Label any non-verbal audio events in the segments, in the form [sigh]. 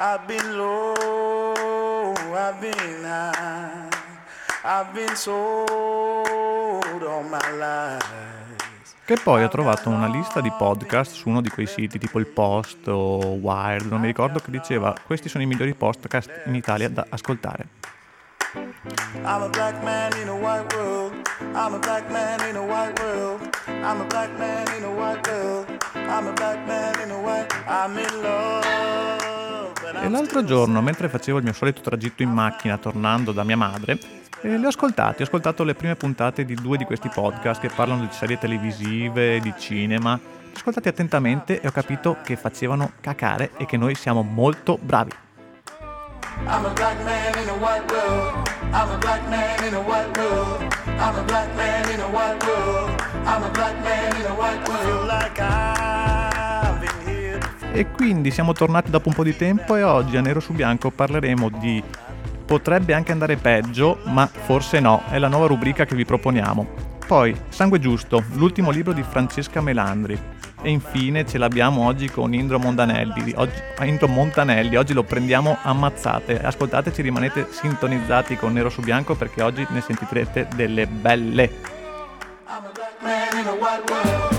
I've been low, I've been high, I've been sold all my life. Che poi ho trovato una lista di podcast su uno di quei siti tipo il Post o Wired, non mi ricordo, che diceva questi sono i migliori podcast in Italia da ascoltare. I'm a black man in a white world. I'm a black man in a white world. I'm a black man in a white world. I'm a black man in a white. I'm in love. E l'altro giorno, mentre facevo il mio solito tragitto in macchina tornando da mia madre, eh, li ho ascoltati, ho ascoltato le prime puntate di due di questi podcast che parlano di serie televisive, di cinema. Li ho ascoltati attentamente e ho capito che facevano cacare e che noi siamo molto bravi. I'm a black man in a white world. I'm a black man in a white world. I'm a black man in a white world. I'm a black man in a white world. Feel like before. E quindi siamo tornati dopo un po' di tempo e oggi a Nero su Bianco parleremo di Potrebbe anche andare peggio, ma forse no, è la nuova rubrica che vi proponiamo. Poi Sangue Giusto, l'ultimo libro di Francesca Melandri. E infine ce l'abbiamo oggi con Indro Montanelli. Oggi, Indro Montanelli, oggi lo prendiamo ammazzate. Ascoltateci, rimanete sintonizzati con Nero su Bianco perché oggi ne sentirete delle belle. I'm a black man in a white world.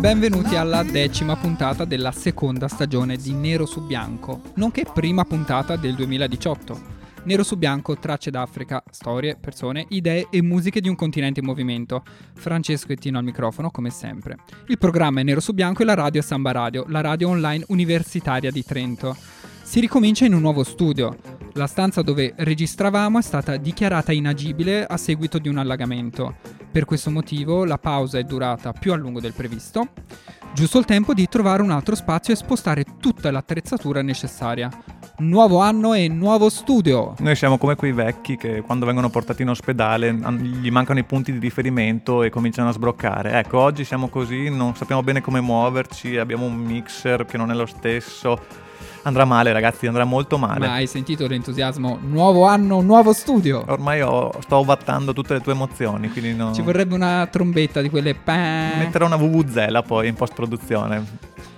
Benvenuti alla decima puntata della seconda stagione di Nero su Bianco, nonché prima puntata del 2018. Nero su Bianco, tracce d'Africa, storie, persone, idee e musiche di un continente in movimento. Francesco e Tino al microfono, come sempre. Il programma è Nero su Bianco e la radio è Samba Radio, la radio online universitaria di Trento. Si ricomincia in un nuovo studio. La stanza dove registravamo è stata dichiarata inagibile a seguito di un allagamento. Per questo motivo la pausa è durata più a lungo del previsto. Giusto il tempo di trovare un altro spazio e spostare tutta l'attrezzatura necessaria. Nuovo anno e nuovo studio. Noi siamo come quei vecchi che quando vengono portati in ospedale gli mancano i punti di riferimento e cominciano a sbroccare. Ecco, oggi siamo così, non sappiamo bene come muoverci, abbiamo un mixer che non è lo stesso. Andrà male, ragazzi, andrà molto male. Ma hai sentito l'entusiasmo? Nuovo anno, nuovo studio. Ormai ho- sto ovattando tutte le tue emozioni, quindi no- Ci vorrebbe una trombetta di quelle. metterò una VVZela poi in post-produzione.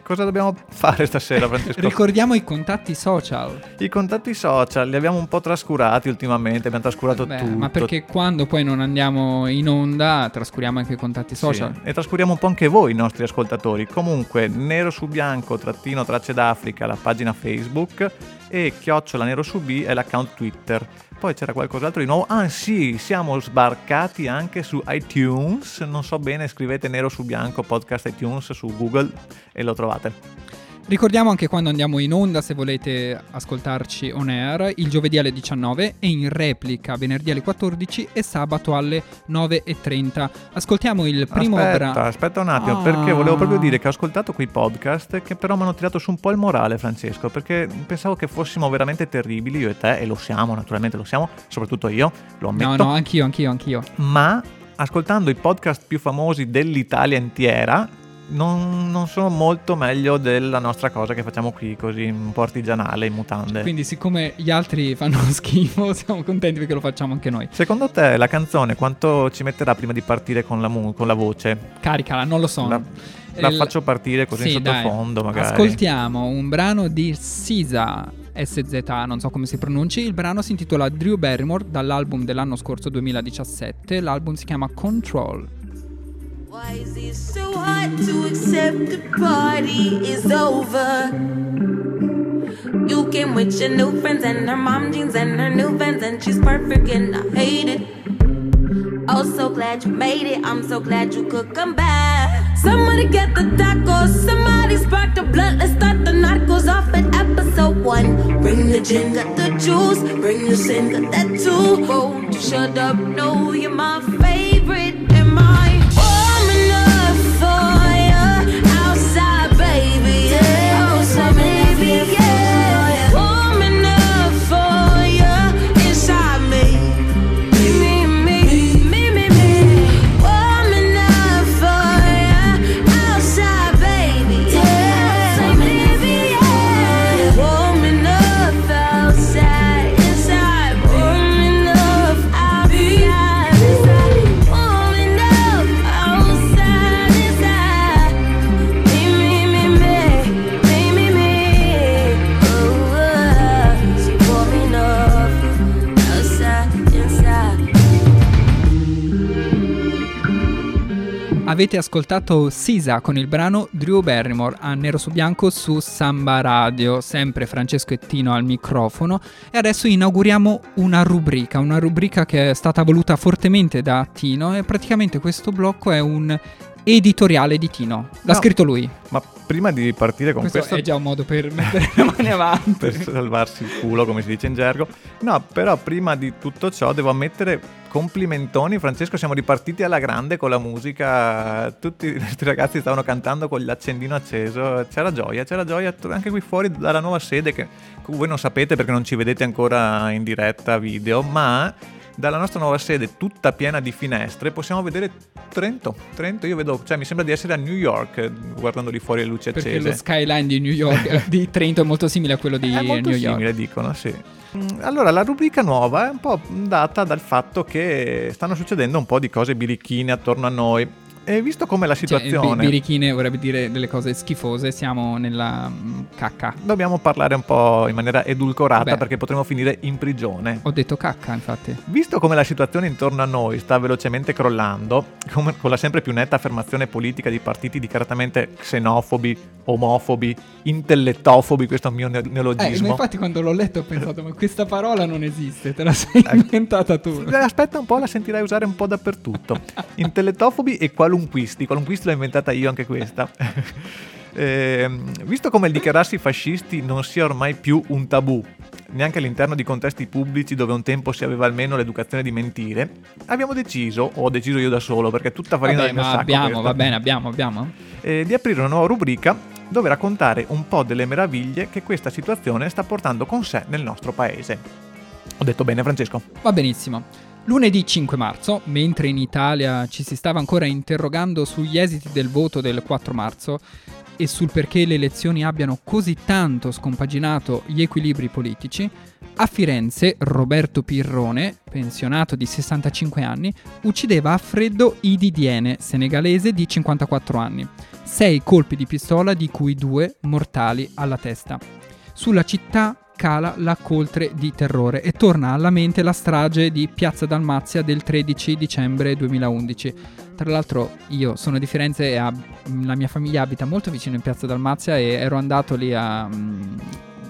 Cosa dobbiamo fare stasera, Francesco? Ricordiamo i contatti social. I contatti social li abbiamo un po' trascurati ultimamente, abbiamo trascurato Beh, tutto. ma perché quando poi non andiamo in onda trascuriamo anche i contatti social. Sì, E trascuriamo un po' anche voi, i nostri ascoltatori. Comunque, Nero su Bianco, trattino Tracce d'Africa, la pagina Facebook e Chiocciola Nero su B è l'account Twitter. Poi c'era qualcos'altro di nuovo. Ah sì, siamo sbarcati anche su iTunes. Non so bene, scrivete Nero su Bianco podcast iTunes su Google e lo trovate. Ricordiamo anche quando andiamo in onda, se volete ascoltarci on air, il giovedì alle 19 e in replica venerdì alle 14 e sabato alle 9.30. Ascoltiamo il primo aspetta, brano. aspetta un attimo, Ah. perché volevo proprio dire che ho ascoltato quei podcast che però mi hanno tirato su un po' il morale, Francesco, perché pensavo che fossimo veramente terribili, io e te, e lo siamo, naturalmente lo siamo, soprattutto io, lo ammetto. No, no, anch'io, anch'io, anch'io. ma ascoltando i podcast più famosi dell'Italia intera non, non sono molto meglio della nostra cosa che facciamo qui così un po' artigianale in mutande. Quindi siccome gli altri fanno [laughs] schifo, siamo contenti perché lo facciamo anche noi. Secondo te la canzone quanto ci metterà prima di partire con la, mu- con la voce? Caricala, non lo so. La, la Il- faccio partire così Sì, in dai. sottofondo magari. Ascoltiamo un brano di Sisa SZ, non so come si pronunci. Il brano si intitola Drew Barrymore dall'album dell'anno scorso 2017. L'album si chiama Control. Why is it so hard to accept the party is over? You came with your new friends and her mom jeans and her new vans and she's perfect and I hate it. Oh, so glad you made it. I'm so glad you could come back. Somebody get the tacos. Somebody spark the blunt. Let's start the narcos off at episode one. Bring the gin, got the juice. Bring the sin, got that too. Won't you shut up? No, you're my favorite. Avete ascoltato Sisa con il brano Drew Barrymore a nero su bianco su Samba Radio, sempre Francesco Ettino al microfono e adesso inauguriamo una rubrica, una rubrica che è stata voluta fortemente da Tino e praticamente questo blocco è un editoriale di Tino. L'ha No. scritto lui. Ma prima di partire con Questo, questo, è già un modo per mettere le mani [laughs] avanti. per salvarsi il culo, come si dice in gergo. No, però prima di tutto ciò devo ammettere complimentoni, Francesco, siamo ripartiti alla grande con la musica, tutti i nostri ragazzi stavano cantando con l'accendino acceso, c'era gioia, c'era gioia anche qui fuori dalla nuova sede che voi non sapete perché non ci vedete ancora in diretta video, ma dalla nostra nuova sede tutta piena di finestre possiamo vedere Trento, Trento, io vedo, cioè mi sembra di essere a New York guardando lì fuori le luci Perché accese. lo skyline di New York, di Trento è molto simile a quello di È molto New York. simile, dicono, sì. Mm, Allora, la rubrica nuova è un po' data dal fatto che stanno succedendo un po' di cose birichine attorno a noi. E visto come la Cioè, situazione, bi- birichine vorrebbe dire delle cose schifose, siamo nella mm, cacca. dobbiamo parlare un po' in maniera edulcorata Beh. perché potremo finire in prigione. Ho detto cacca, infatti. Visto come la situazione intorno a noi sta velocemente crollando, con la sempre più netta affermazione politica di partiti dichiaratamente xenofobi, omofobi, intellettofobi, questo è un mio Eh, neologismo. infatti quando l'ho letto ho pensato, [laughs] ma questa parola non esiste, te la sei inventata tu. Eh, Aspetta un po', la sentirai usare un po' dappertutto. [laughs] Intellettofobi e qualunquisti. Qualunquisti l'ho inventata io anche questa. [laughs] Ehm, visto come il dichiararsi fascisti non sia ormai più un tabù, neanche all'interno di contesti pubblici dove un tempo si aveva almeno l'educazione di mentire, abbiamo deciso, o ho deciso io da solo perché è tutta farina Vabbè, del mio sacco abbiamo, questa, va bene, abbiamo, abbiamo. eh, di aprire una nuova rubrica dove raccontare un po' delle meraviglie che questa situazione sta portando con sé nel nostro paese. Ho detto bene Francesco? Va benissimo. Lunedì 5 marzo, mentre in Italia ci si stava ancora interrogando sugli esiti del voto del 4 marzo e sul perché le elezioni abbiano così tanto scompaginato gli equilibri politici, a Firenze Roberto Pirrone, pensionato di 65 anni, uccideva a freddo Idi Diene, senegalese di 54 anni. Sei colpi di pistola di cui due mortali alla testa. Sulla città cala la coltre di terrore e torna alla mente la strage di Piazza Dalmazia del 13 dicembre 2011. Tra l'altro io sono di Firenze e ab- la mia famiglia abita molto vicino in Piazza Dalmazia e ero andato lì a... mm,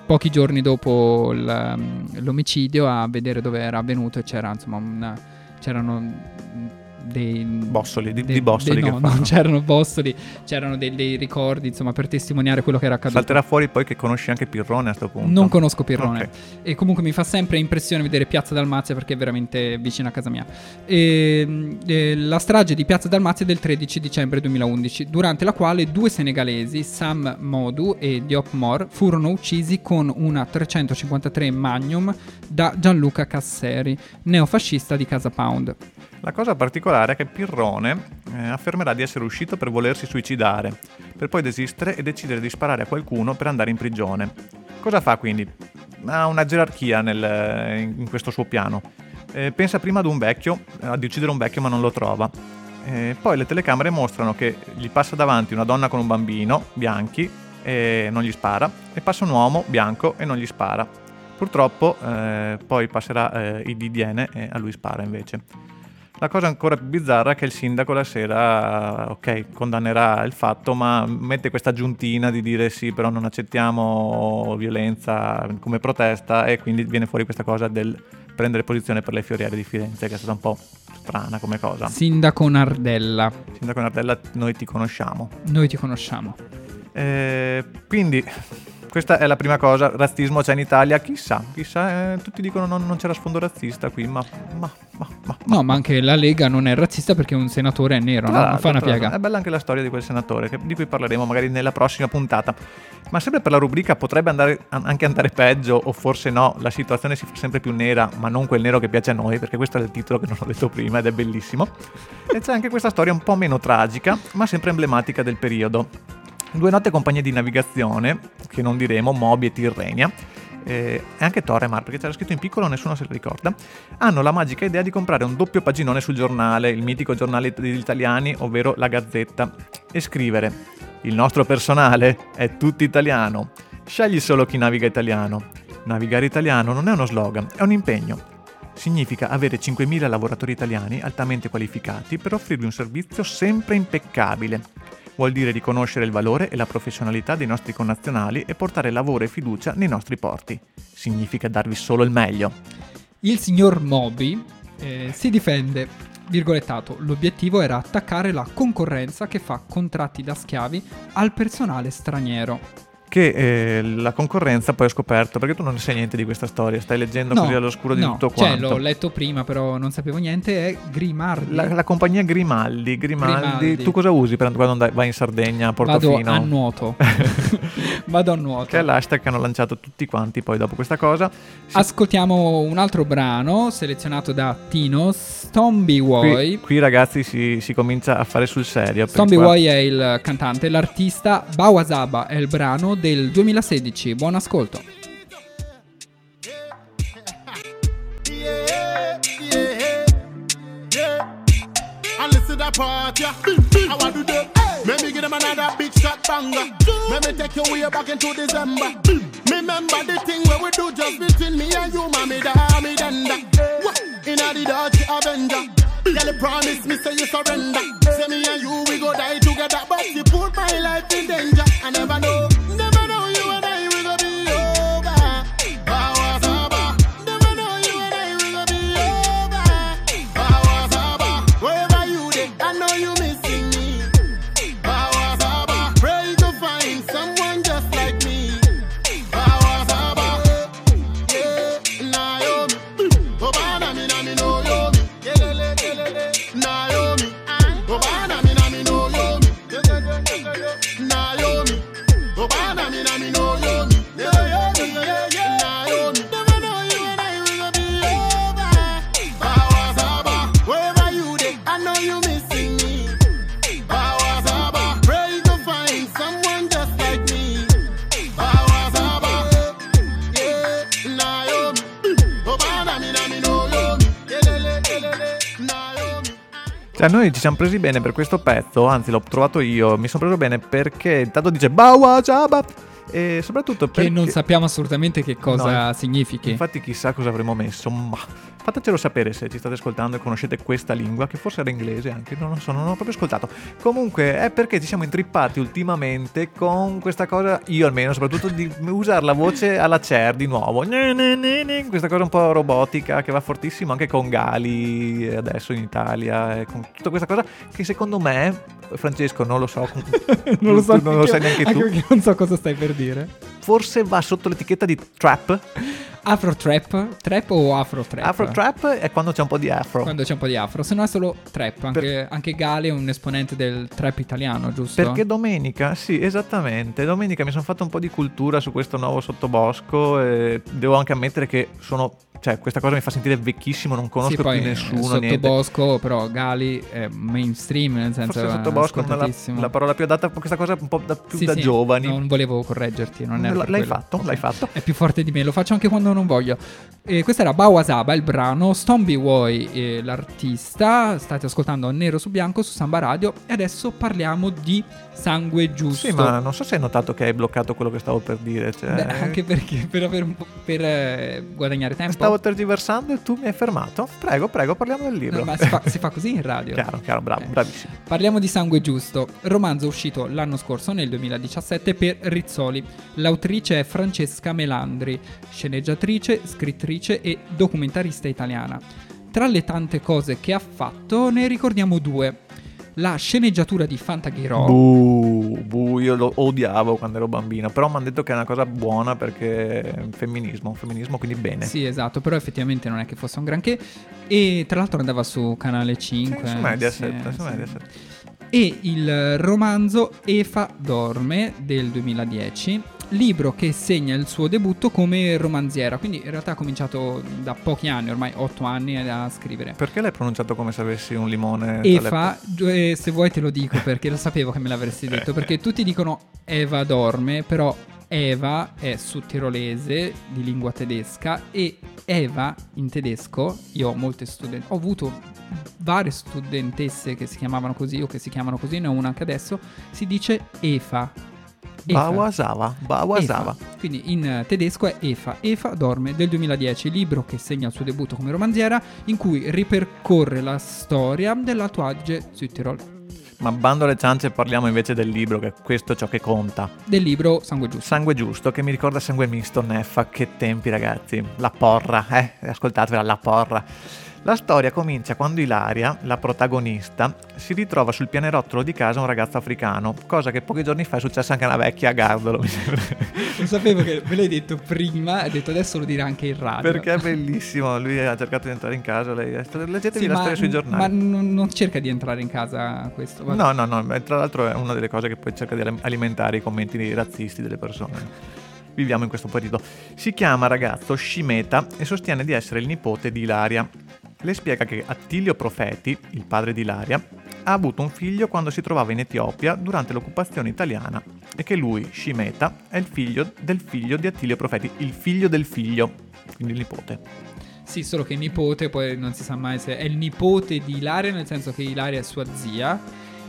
pochi giorni dopo il, mm, l'omicidio a vedere dove era avvenuto e c'era insomma una- c'erano mm, dei Bossoli, di- dei- di bossoli dei- che no, non [laughs] c'erano bossoli c'erano dei, dei ricordi insomma per testimoniare quello che era accaduto Salterà fuori poi che conosci anche Pirrone a sto punto. non conosco Pirrone Ok. e comunque mi fa sempre impressione vedere Piazza Dalmazia perché è veramente vicino a casa mia. E, eh, la strage di Piazza Dalmazia è del 13 dicembre 2011, durante la quale due senegalesi, Sam Modu e Diop Mor, furono uccisi con una 353 Magnum da Gianluca Casseri, neofascista di Casa Pound. La cosa particolare è che Pirrone eh, affermerà di essere uscito per volersi suicidare, per poi desistere e decidere di sparare a qualcuno per andare in prigione. Cosa fa quindi? Ha una gerarchia nel- in questo suo piano. Eh, pensa prima ad un vecchio, di uccidere un vecchio ma non lo trova. Eh, poi le telecamere mostrano che gli passa davanti una donna con un bambino, bianchi, e non gli spara, e passa un uomo bianco e non gli spara. Purtroppo eh, poi passerà eh, il DDN e a lui spara invece. La cosa ancora più bizzarra è che il sindaco la sera, ok, condannerà il fatto, ma mette questa aggiuntina di dire sì, però non accettiamo violenza come protesta e quindi viene fuori questa cosa del prendere posizione per le fioriere di Firenze, che è stata un po' strana come cosa. Sindaco Nardella, Sindaco Nardella, noi ti conosciamo. noi ti conosciamo. Eh, quindi questa è la prima cosa, razzismo c'è in Italia, chissà, chissà, eh, tutti dicono non, non c'era sfondo razzista qui, ma... ma, ma, ma No, ma anche la Lega non è razzista perché un senatore è nero, no? Non fa una piega. È bella anche la storia di quel senatore, che- di cui parleremo magari nella prossima puntata. Ma sempre per la rubrica potrebbe andare, an- anche andare peggio, o forse no, la situazione si fa sempre più nera, ma non quel nero che piace a noi, perché questo è il titolo che non ho detto prima ed è bellissimo. E c'è anche questa storia un po' meno tragica, ma sempre emblematica del periodo. Due note compagnie di navigazione, che non diremo, Moby e Tirrenia, eh, e anche Torremar, perché c'era scritto in piccolo, nessuno se lo ricorda, hanno la magica idea di comprare un doppio paginone sul giornale, il mitico giornale degli italiani, ovvero la Gazzetta, e scrivere Il nostro personale è tutto italiano, scegli solo chi naviga italiano. Navigare italiano non è uno slogan, è un impegno. Significa avere 5.000 lavoratori italiani altamente qualificati per offrirvi un servizio sempre impeccabile. Vuol dire riconoscere il valore e la professionalità dei nostri connazionali e portare lavoro e fiducia nei nostri porti. Significa darvi solo il meglio. Il signor Moby eh, si difende, virgolettato, l'obiettivo era attaccare la concorrenza che fa contratti da schiavi al personale straniero. Che eh, la concorrenza poi ho scoperto, perché tu non ne sai niente di questa storia, stai leggendo così all'oscuro di no, tutto cioè, quanto. l'ho letto prima, però non sapevo niente, è Grimaldi. La, la compagnia Grimaldi, Grimaldi, Grimaldi. tu cosa usi per quando andai- vai in Sardegna a Vado Portofino? a nuoto. [laughs] Vado a nuoto. Che è l'hashtag che hanno lanciato tutti quanti poi dopo questa cosa. Si- Ascoltiamo un altro brano selezionato da Tino, Stomby qui, Woy. qui, ragazzi si, si comincia a fare sul serio. Stomby qua- Woy è il cantante, l'artista Bawasaba è il brano del 2016. Buon ascolto. Let me give them another big shot banger. Let take you way back into December. Remember the thing where we do just between me and you, mommy, da, danda. In a the Dodge Avenger. Girl, promise me, say you surrender. Say me and you, we go die together. But you put my life in danger. I never know Cioè, noi ci siamo presi bene per questo pezzo, anzi l'ho trovato io, mi sono preso bene perché intanto dice Bawa Jaba e soprattutto Che perché... non sappiamo assolutamente che cosa No, significhi. Infatti chissà cosa avremmo messo, ma fatecelo sapere se ci state ascoltando e conoscete questa lingua, che forse era inglese anche, non lo so, non ho proprio ascoltato. Comunque è perché ci siamo intrippati ultimamente con questa cosa, io almeno, soprattutto di usare la voce alla Cher di nuovo. Questa cosa un po' robotica che va fortissimo anche con Gali adesso in Italia, e con tutta questa cosa che secondo me, Francesco, non lo so, [laughs] non lo so, non lo sai neanche tu, perché non so cosa stai per dire. Forse va sotto l'etichetta di trap. Afro trap? Trap o afro trap? Afro trap è quando c'è un po' di afro. Quando c'è un po' di afro, se no è solo trap. Anche, anche Gale è un esponente del trap italiano, giusto? Perché domenica, sì, esattamente. Domenica mi sono fatto un po' di cultura su questo nuovo sottobosco e devo anche ammettere che sono. Cioè, questa cosa mi fa sentire vecchissimo, non conosco sì, poi più nessuno, Sottobosco, niente. però Gali è mainstream, nel senso Forse è sottobosco non è la, la parola più adatta a questa cosa un po' da, più Sì, da sì, giovani. Non volevo correggerti, non era L- per l'hai quello. fatto, l'hai fatto. È più forte di me, lo faccio anche quando non voglio. E questo era Bawasaba, il brano, Stomby Woy, eh, l'artista. State ascoltando Nero su Bianco su Samba Radio. E adesso parliamo di Sangue Giusto. Sì, ma non so se hai notato che hai bloccato quello che stavo per dire. Cioè, Beh, anche perché [laughs] per, per eh, guadagnare tempo. Stavo tergiversando e tu mi hai fermato. Prego, prego, parliamo del libro. No, ma si fa, si fa [laughs] così in radio. chiaro, chiaro, bravo, Eh. bravissimo. Parliamo di Sangue Giusto, romanzo uscito l'anno scorso, nel 2017, per Rizzoli. L'autrice è Francesca Melandri, sceneggiatrice, scrittrice e documentarista italiana. Tra le tante cose che ha fatto, ne ricordiamo due. La sceneggiatura di Fantaghirò. Buh, buh, io lo odiavo quando ero bambino, però mi hanno detto che è una cosa buona perché è femminismo, femminismo quindi bene. Sì, esatto, però effettivamente non è che fosse un granché. E tra l'altro andava su Canale 5. Sì, su Mediaset, sì, su sì. Mediaset. e il romanzo Efa dorme del 2010, libro che segna il suo debutto come romanziera, quindi in realtà ha cominciato da pochi anni, ormai otto anni a scrivere. Perché l'hai pronunciato come se avessi un limone? Efa, eh, se vuoi te lo dico perché lo sapevo che me l'avresti detto, perché tutti dicono Eva dorme, però Eva è su tirolese di lingua tedesca e Eva in tedesco, io ho molte studenti, ho avuto varie studentesse che si chiamavano così o che si chiamano così, ne ho una anche adesso, si dice Efa. Eva. Bawasawa, Bawasawa. Efa. Quindi in eh, tedesco è Efa. Efa dorme del 2010, libro che segna il suo debutto come romanziera, in cui ripercorre la storia dell'Alto Adige Südtirol. Ma bando alle ciance parliamo invece del libro, che questo è ciò che conta. Del libro Sangue Giusto. Sangue giusto, che mi ricorda sangue misto, Neffa, che tempi ragazzi. La porra, eh, ascoltatevela, la porra. La storia comincia quando Ilaria, la protagonista, si ritrova sul pianerottolo di casa un ragazzo africano, cosa che pochi giorni fa è successa anche a una vecchia a Gardolo, mi sembra. Lo sapevo che ve l'hai detto prima, ho detto adesso lo dirà anche in radio. Perché è bellissimo, lui ha cercato di entrare in casa, lei leggetevi Sì, la ma, storia sui giornali. ma non, non cerca di entrare in casa questo. vabbè. No, no, no, tra l'altro è una delle cose che poi cerca di alim- alimentare i commenti razzisti delle persone. Viviamo in questo periodo. Si chiama ragazzo Scimeta e sostiene di essere il nipote di Ilaria. Le spiega che Attilio Profeti, il padre di Ilaria, ha avuto un figlio quando si trovava in Etiopia durante l'occupazione italiana e che lui, Scimeta, è il figlio del figlio di Attilio Profeti, il figlio del figlio, quindi il nipote. Sì, solo che nipote, poi non si sa mai se è il nipote di Ilaria, nel senso che Ilaria è sua zia,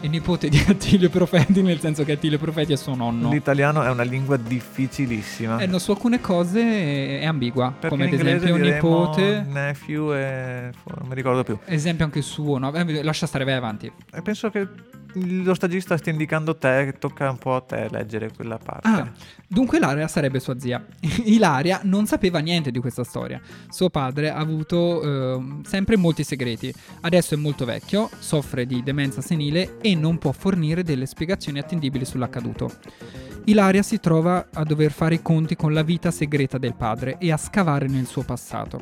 e nipote di [laughs] Attilio Profeti, nel senso che Attilio Profeti è suo nonno. L'italiano è una lingua difficilissima. Eh, no, su alcune cose è ambigua, Perché come ad esempio nipote, nephew e... non mi ricordo più. esempio anche suo, no? Eh, lascia stare, vai avanti. E penso che lo stagista stia indicando te, tocca un po' a te leggere quella parte. Ah, dunque Ilaria sarebbe sua zia. [laughs] Ilaria non sapeva niente di questa storia. Suo padre ha avuto ehm, sempre molti segreti. Adesso è molto vecchio, soffre di demenza senile e non può fornire delle spiegazioni attendibili sull'accaduto. Ilaria si trova a dover fare i conti con la vita segreta del padre e a scavare nel suo passato.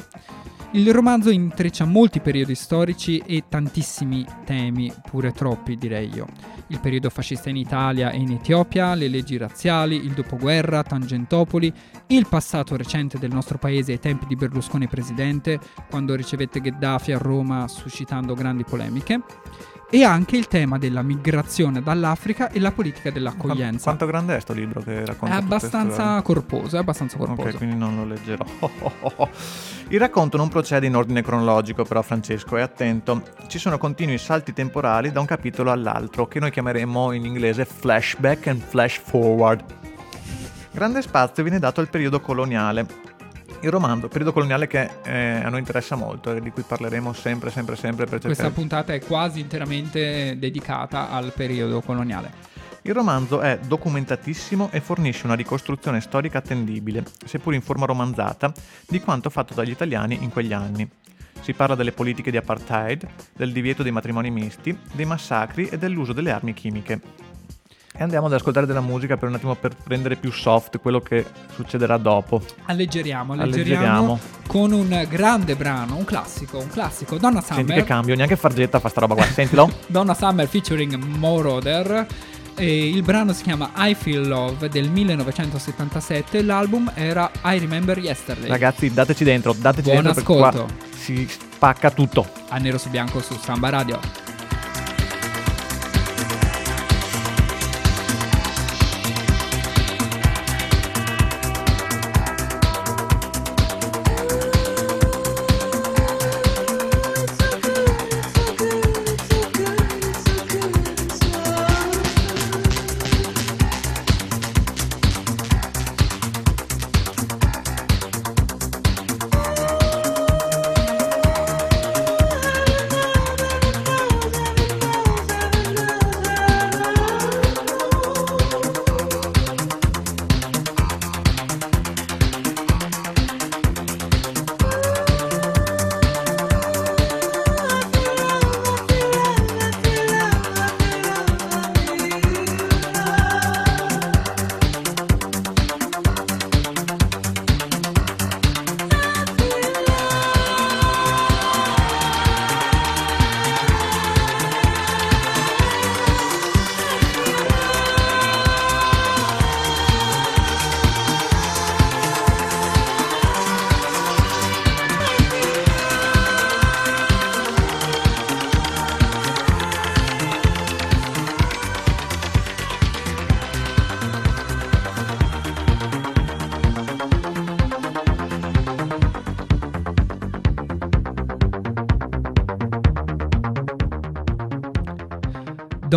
Il romanzo intreccia molti periodi storici e tantissimi temi, pure troppi direi io. 경영 Il periodo fascista in Italia e in Etiopia, le leggi razziali, il dopoguerra, Tangentopoli, il passato recente del nostro paese ai tempi di Berlusconi presidente, quando ricevette Gheddafi a Roma suscitando grandi polemiche, e anche il tema della migrazione dall'Africa e la politica dell'accoglienza. Quanto grande è sto libro che È racconta queste abbastanza corposo, è abbastanza corposo. Ok, quindi non lo leggerò. Il racconto non procede in ordine cronologico, però, Francesco, è attento. Ci sono continui salti temporali da un capitolo all'altro, che noi chiameremo in inglese flashback and flash forward. Grande spazio viene dato al periodo coloniale. Il romanzo, periodo coloniale che eh, a noi interessa molto e di cui parleremo sempre, sempre, sempre per cercare Questa puntata è quasi interamente dedicata al periodo coloniale. Il romanzo è documentatissimo e fornisce una ricostruzione storica attendibile, seppur in forma romanzata, di quanto fatto dagli italiani in quegli anni. Si parla delle politiche di apartheid, del divieto dei matrimoni misti, dei massacri e dell'uso delle armi chimiche. E andiamo ad ascoltare della musica per un attimo per rendere più soft quello che succederà dopo. Alleggeriamo, Alleggeriamo. alleggeriamo con un grande brano, un classico, un classico, Donna Senti che Summer. cambio, neanche Fargetta fa sta roba qua, sentilo. [laughs] Donna Summer featuring Moroder. E il brano si chiama I Feel Love del 1977. L'album era I Remember Yesterday. Ragazzi, dateci dentro, dateci Buon dentro perché qua ascolto. si spacca tutto. A nero su bianco su Samba Radio.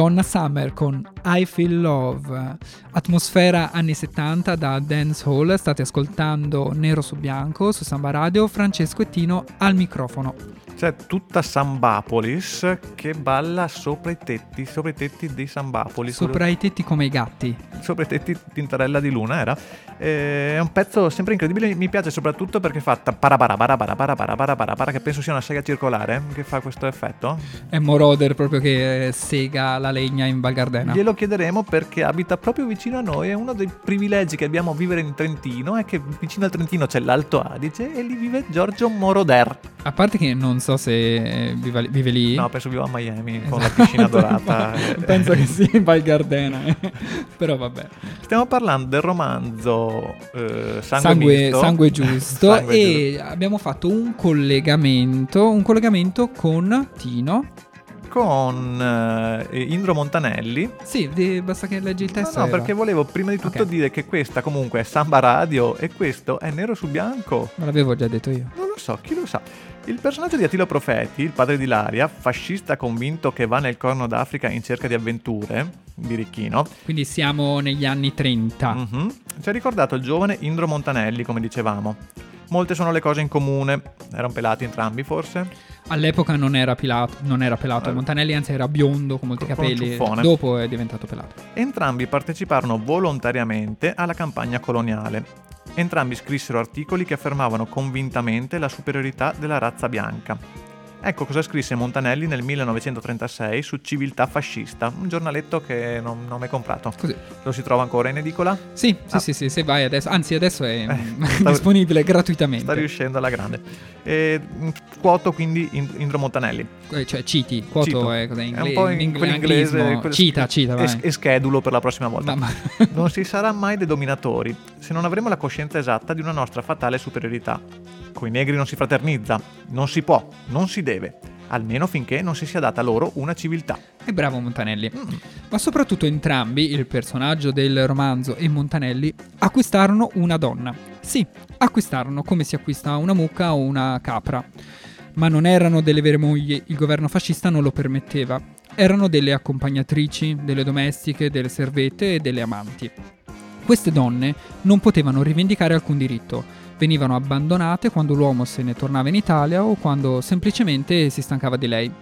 Donna Summer con I Feel Love, atmosfera anni 70 da Dance Hall, state ascoltando Nero su Bianco su Samba Radio, Francesco e Tino al microfono. C'è tutta Sambapolis che balla sopra i tetti, sopra i tetti di Sambapolis. Sopra i tetti come i gatti. Sopra i tetti Tintarella di Luna era. Eh, È un pezzo sempre incredibile, mi piace soprattutto perché fa parabara parabara parabara parabara para che penso sia una sega circolare che fa questo effetto. È Moroder proprio che eh, sega la legna in Val Gardena. Glielo chiederemo perché abita proprio vicino a noi. È uno dei privilegi che abbiamo a vivere in Trentino. È che vicino al Trentino c'è l'Alto Adige e lì vive Giorgio Moroder. A parte che non so se eh, viva- vive lì. No, penso viva a Miami con la piscina dorata. [laughs] Penso che sia in Val Gardena. [laughs] Però vabbè. Stiamo parlando del romanzo eh, Sangue, Sangue, sangue giusto. [laughs] Sangue e abbiamo fatto un collegamento. Un collegamento con Tino. con eh, Indro Montanelli. Sì, di- basta che leggi il No, testo. no, va. perché volevo prima di tutto Ok. dire che questa comunque è Samba Radio e questo è nero su bianco. Me l'avevo già detto io. Non lo so, chi lo sa. Il personaggio di Attilo Profeti, il padre di Laria, fascista convinto che va nel corno d'Africa in cerca di avventure, birichino, Quindi siamo negli anni 30. mhm, ci ha ricordato il giovane Indro Montanelli, come dicevamo. Molte sono le cose in comune. Erano pelati entrambi, forse? All'epoca non era, pilato, non era pelato Eh. Montanelli, anzi era biondo con molti Con capelli. Dopo è diventato pelato. Entrambi parteciparono volontariamente alla campagna coloniale. Entrambi scrissero articoli che affermavano convintamente la superiorità della razza bianca. Ecco cosa scrisse Montanelli nel 1936 su Civiltà Fascista, un giornaletto che non, non mi hai comprato. Così. Lo si trova ancora in edicola? Sì, sì, Ah. sì, sì, se vai adesso, anzi adesso è Eh, sta- [laughs] disponibile gratuitamente. Sta riuscendo alla grande. E, mh, quoto quindi Ind- Indro Montanelli. Eh, Cioè, citi, quoto è cos'è? È Ingle- un po' in ingle- quell'inglese. anglismo. Cita, cita, vai. E, e schedulo per la prossima volta. Ma- ma- Non si sarà mai dei dominatori se non avremo la coscienza esatta di una nostra fatale superiorità. Coi negri non si fraternizza, non si può, non si deve, almeno finché non si sia data loro una civiltà. E bravo Montanelli. Mm. Ma soprattutto entrambi, il personaggio del romanzo e Montanelli, acquistarono una donna. Sì, acquistarono come si acquista una mucca o una capra. Ma non erano delle vere mogli, il governo fascista non lo permetteva. Erano delle accompagnatrici, delle domestiche, delle servette e delle amanti. Queste donne non potevano rivendicare alcun diritto, venivano abbandonate quando l'uomo se ne tornava in Italia o quando semplicemente si stancava di lei.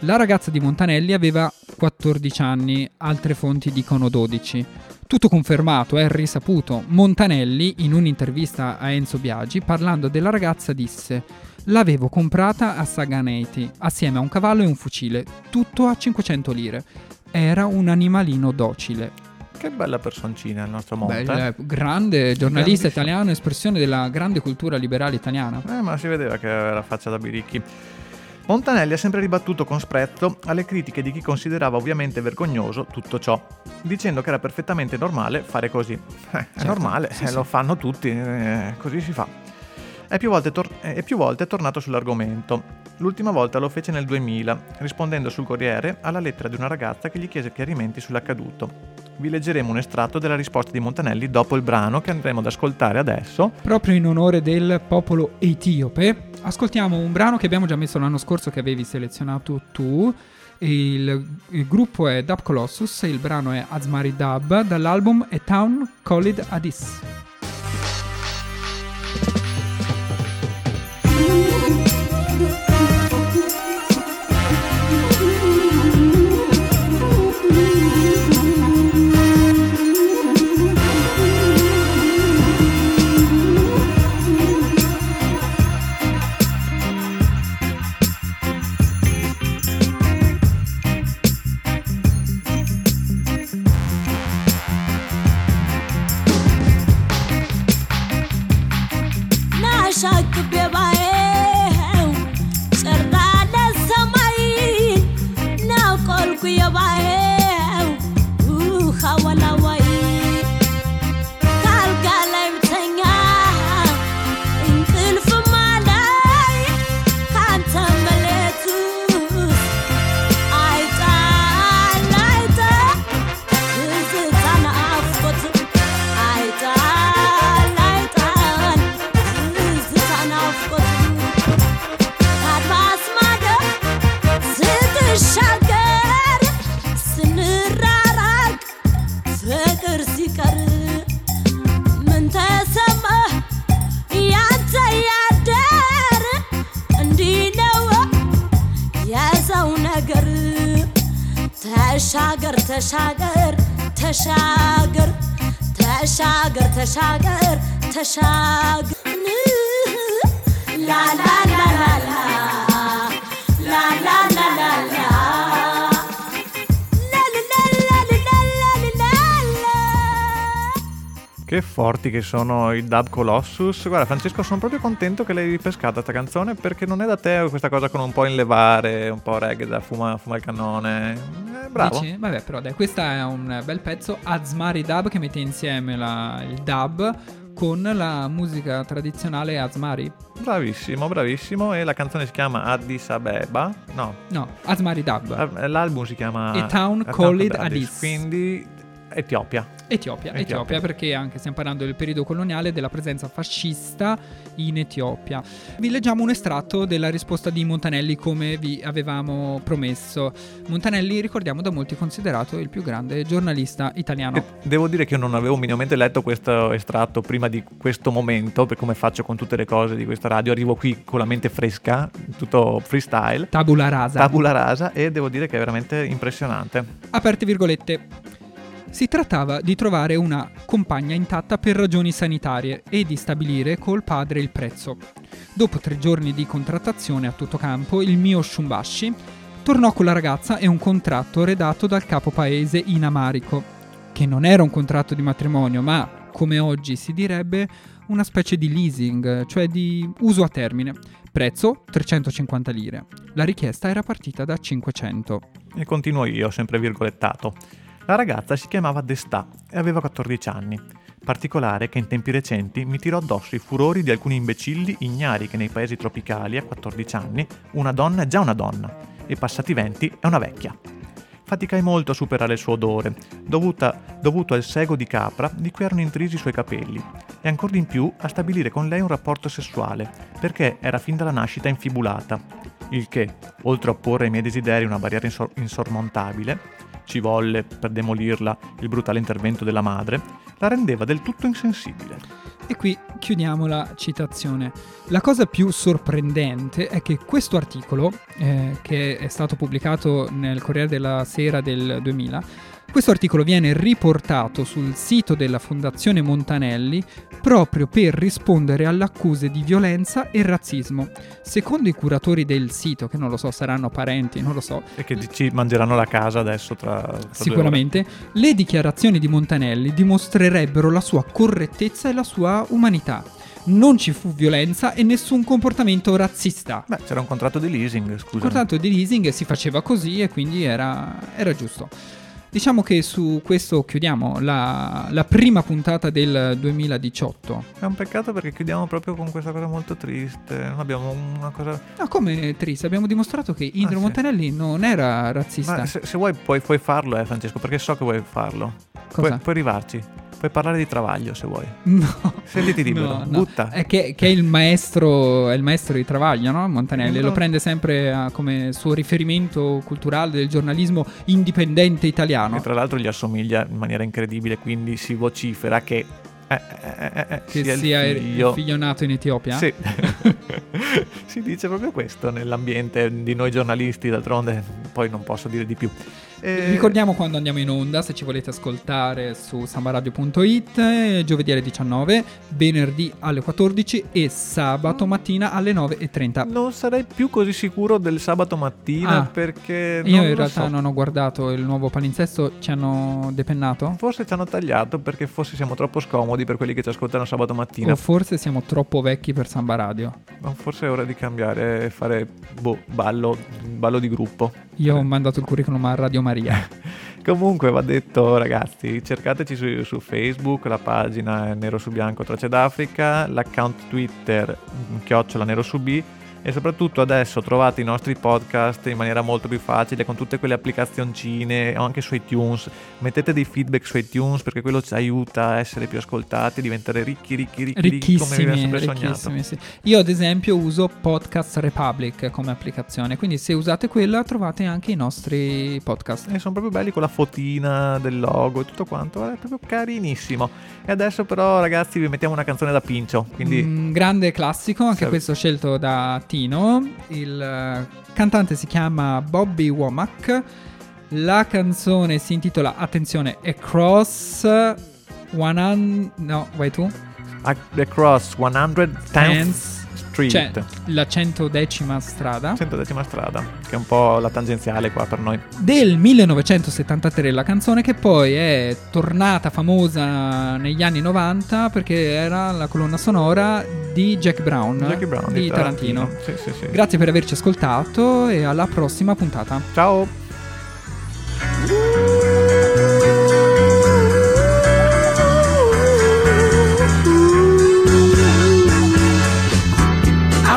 La ragazza di Montanelli aveva 14 anni, altre fonti dicono 12. Tutto confermato, è risaputo. Montanelli, in un'intervista a Enzo Biagi, parlando della ragazza, disse: L'avevo comprata a Saganeti, assieme a un cavallo e un fucile, tutto a 500 lire. Era un animalino docile. Che bella personcina il nostro Monte. Eh, grande giornalista italiano, espressione della grande cultura liberale italiana. Eh, ma si vedeva che aveva la faccia da biricchi. Montanelli ha sempre ribattuto con sprezzo alle critiche di chi considerava ovviamente vergognoso tutto ciò, dicendo che era perfettamente normale fare così. Eh, è Certo, normale, sì, eh, sì. lo fanno tutti, eh, così si fa. È più, volte tor- è più volte tornato sull'argomento. L'ultima volta lo fece nel 2000, rispondendo sul Corriere alla lettera di una ragazza che gli chiese chiarimenti sull'accaduto. Vi leggeremo un estratto della risposta di Montanelli dopo il brano che andremo ad ascoltare adesso. Proprio in onore del popolo etiope, ascoltiamo un brano che abbiamo già messo l'anno scorso che avevi selezionato tu. Il, il gruppo è Dub Colossus e il brano è Azmari Dub dall'album A Town Called Addis. ተሻገር ተሻገር ተሻገር ተሻገር ተሻገር። ተሻገር Che forti che sono i Dub Colossus. Guarda, Francesco, sono proprio contento che l'hai ripescata sta canzone perché non è da te questa cosa con un po' in levare, un po' reggae da fuma, fuma il cannone. Eh, bravo. Dici? Vabbè, però dai, questo è un bel pezzo Azmari Dub che mette insieme la- il dub con la musica tradizionale Azmari. Bravissimo, bravissimo. E la canzone si chiama Addis Abeba. No, No, Azmari Dub. l'album si chiama A Town Called Addis. Addis. Quindi Etiopia. Etiopia, Etiopia. Etiopia, perché anche stiamo parlando del periodo coloniale e della presenza fascista in Etiopia. Vi leggiamo un estratto della risposta di Montanelli come vi avevamo promesso. Montanelli, ricordiamo, da molti considerato il più grande giornalista italiano. Devo dire che io non avevo minimamente letto questo estratto prima di questo momento, per come faccio con tutte le cose di questa radio. Arrivo qui con la mente fresca, tutto freestyle, Tabula rasa. tabula rasa, e devo dire che è veramente impressionante. Aperte virgolette. Si trattava di trovare una compagna intatta per ragioni sanitarie e di stabilire col padre il prezzo. Dopo tre giorni di contrattazione a tutto campo, il mio Shumbashi tornò con la ragazza e un contratto redatto dal capo paese in Amarico, che non era un contratto di matrimonio, ma, come oggi si direbbe, una specie di leasing, cioè di uso a termine. Prezzo 350 lire. La richiesta era partita da 500. E continuo io, sempre virgolettato. La ragazza si chiamava Destà e aveva 14 anni. Particolare che in tempi recenti mi tirò addosso i furori di alcuni imbecilli ignari che nei paesi tropicali a 14 anni una donna è già una donna e passati i 20 è una vecchia. Faticai molto a superare il suo odore, dovuta- dovuto al sego di capra di cui erano intrisi i suoi capelli, e ancora di più a stabilire con lei un rapporto sessuale, perché era fin dalla nascita infibulata, il che, oltre a opporre ai miei desideri una barriera insor- insormontabile, ci volle, per demolirla, il brutale intervento della madre, la rendeva del tutto insensibile. E qui chiudiamo la citazione. La cosa più sorprendente è che questo articolo, eh, che è stato pubblicato nel Corriere della Sera del 2000, questo articolo viene riportato sul sito della Fondazione Montanelli proprio per rispondere alle accuse di violenza e razzismo. Secondo i curatori del sito, che non lo so, saranno parenti, non lo so, E che ci mangeranno la casa adesso tra... tra Sicuramente le dichiarazioni di Montanelli dimostrerebbero la sua correttezza e la sua umanità. Non ci fu violenza e nessun comportamento razzista. Beh, c'era un contratto di leasing, scusa. Il contratto di leasing si faceva così e quindi era, era giusto. Diciamo che su questo chiudiamo la, la prima puntata del 2018. È un peccato perché chiudiamo proprio con questa cosa molto triste. Non abbiamo una cosa... No, come triste, abbiamo dimostrato che Indro Ah, sì. Montanelli non era razzista. Ma se, se vuoi puoi, puoi farlo, eh, Francesco, perché so che vuoi farlo. Puoi, puoi arrivarci. Puoi parlare di travaglio se vuoi. [laughs] No. Sentiti libero, No, no. butta. È che, che è il maestro, è il maestro di Travaglio, no? Montanelli. No. Lo prende sempre eh, come suo riferimento culturale del giornalismo indipendente italiano. E tra l'altro gli assomiglia in maniera incredibile, quindi si vocifera che... eh, eh, eh, eh, Che sia, sia il figlio... il figlio nato in Etiopia. Sì. [laughs] si dice proprio questo nell'ambiente di noi giornalisti, d'altronde poi non posso dire di più. Eh, Ricordiamo quando andiamo in onda, se ci volete ascoltare su sambaradio.it, eh, giovedì alle 19, venerdì alle 14 e sabato mattina alle 9.30. Non sarei più così sicuro del sabato mattina Ah, perché... Io in realtà so. non ho guardato il nuovo palinsesto, ci hanno depennato? Forse ci hanno tagliato perché forse siamo troppo scomodi per quelli che ci ascoltano sabato mattina. O forse siamo troppo vecchi per Samba Radio. Ma forse è ora di cambiare e fare boh, ballo, ballo di gruppo. Io ho mandato il curriculum a Radio Maria. [laughs] Comunque va detto ragazzi, cercateci su, su Facebook, la pagina è Nero su Bianco Tracce d'Africa, l'account Twitter chiocciola Nero su B e soprattutto adesso trovate i nostri podcast in maniera molto più facile con tutte quelle applicazioncine anche su iTunes. Mettete dei feedback su iTunes perché quello ci aiuta a essere più ascoltati, diventare ricchi, ricchi, ricchi, ricchi come sempre sognato. sì. Io ad esempio uso Podcast Republic come applicazione, quindi se usate quella trovate anche i nostri podcast. E sono proprio belli con la fotina del logo e tutto quanto, è proprio carinissimo. E adesso però ragazzi vi mettiamo una canzone da pincio, quindi Un grande classico, anche Sì. questo scelto da Tino. Il eh, cantante si chiama Bobby Womack La canzone si intitola Attenzione Across 100 No, vai tu? Across 110th Tenth Street. Cioè, la 110 strada. 110 strada, che è un po' la tangenziale qua per noi. del 1973 la canzone che poi è tornata famosa negli anni 90 perché era la colonna sonora di Jack Brown, Jackie Brown di Tarantino. Sì, sì, sì. Grazie per averci ascoltato e alla prossima puntata. Ciao.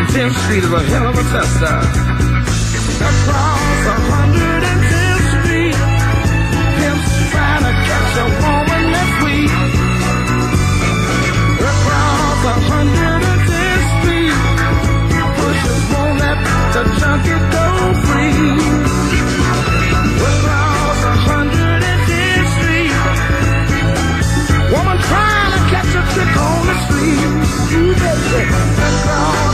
Across 110th Street is a hell of a tester. Across 110th Street, pimps trying to catch a woman that's weak. Across 110th Street, pushers won't let the junkie go free. Across 110th Street, woman trying to catch a trick on the street. You bet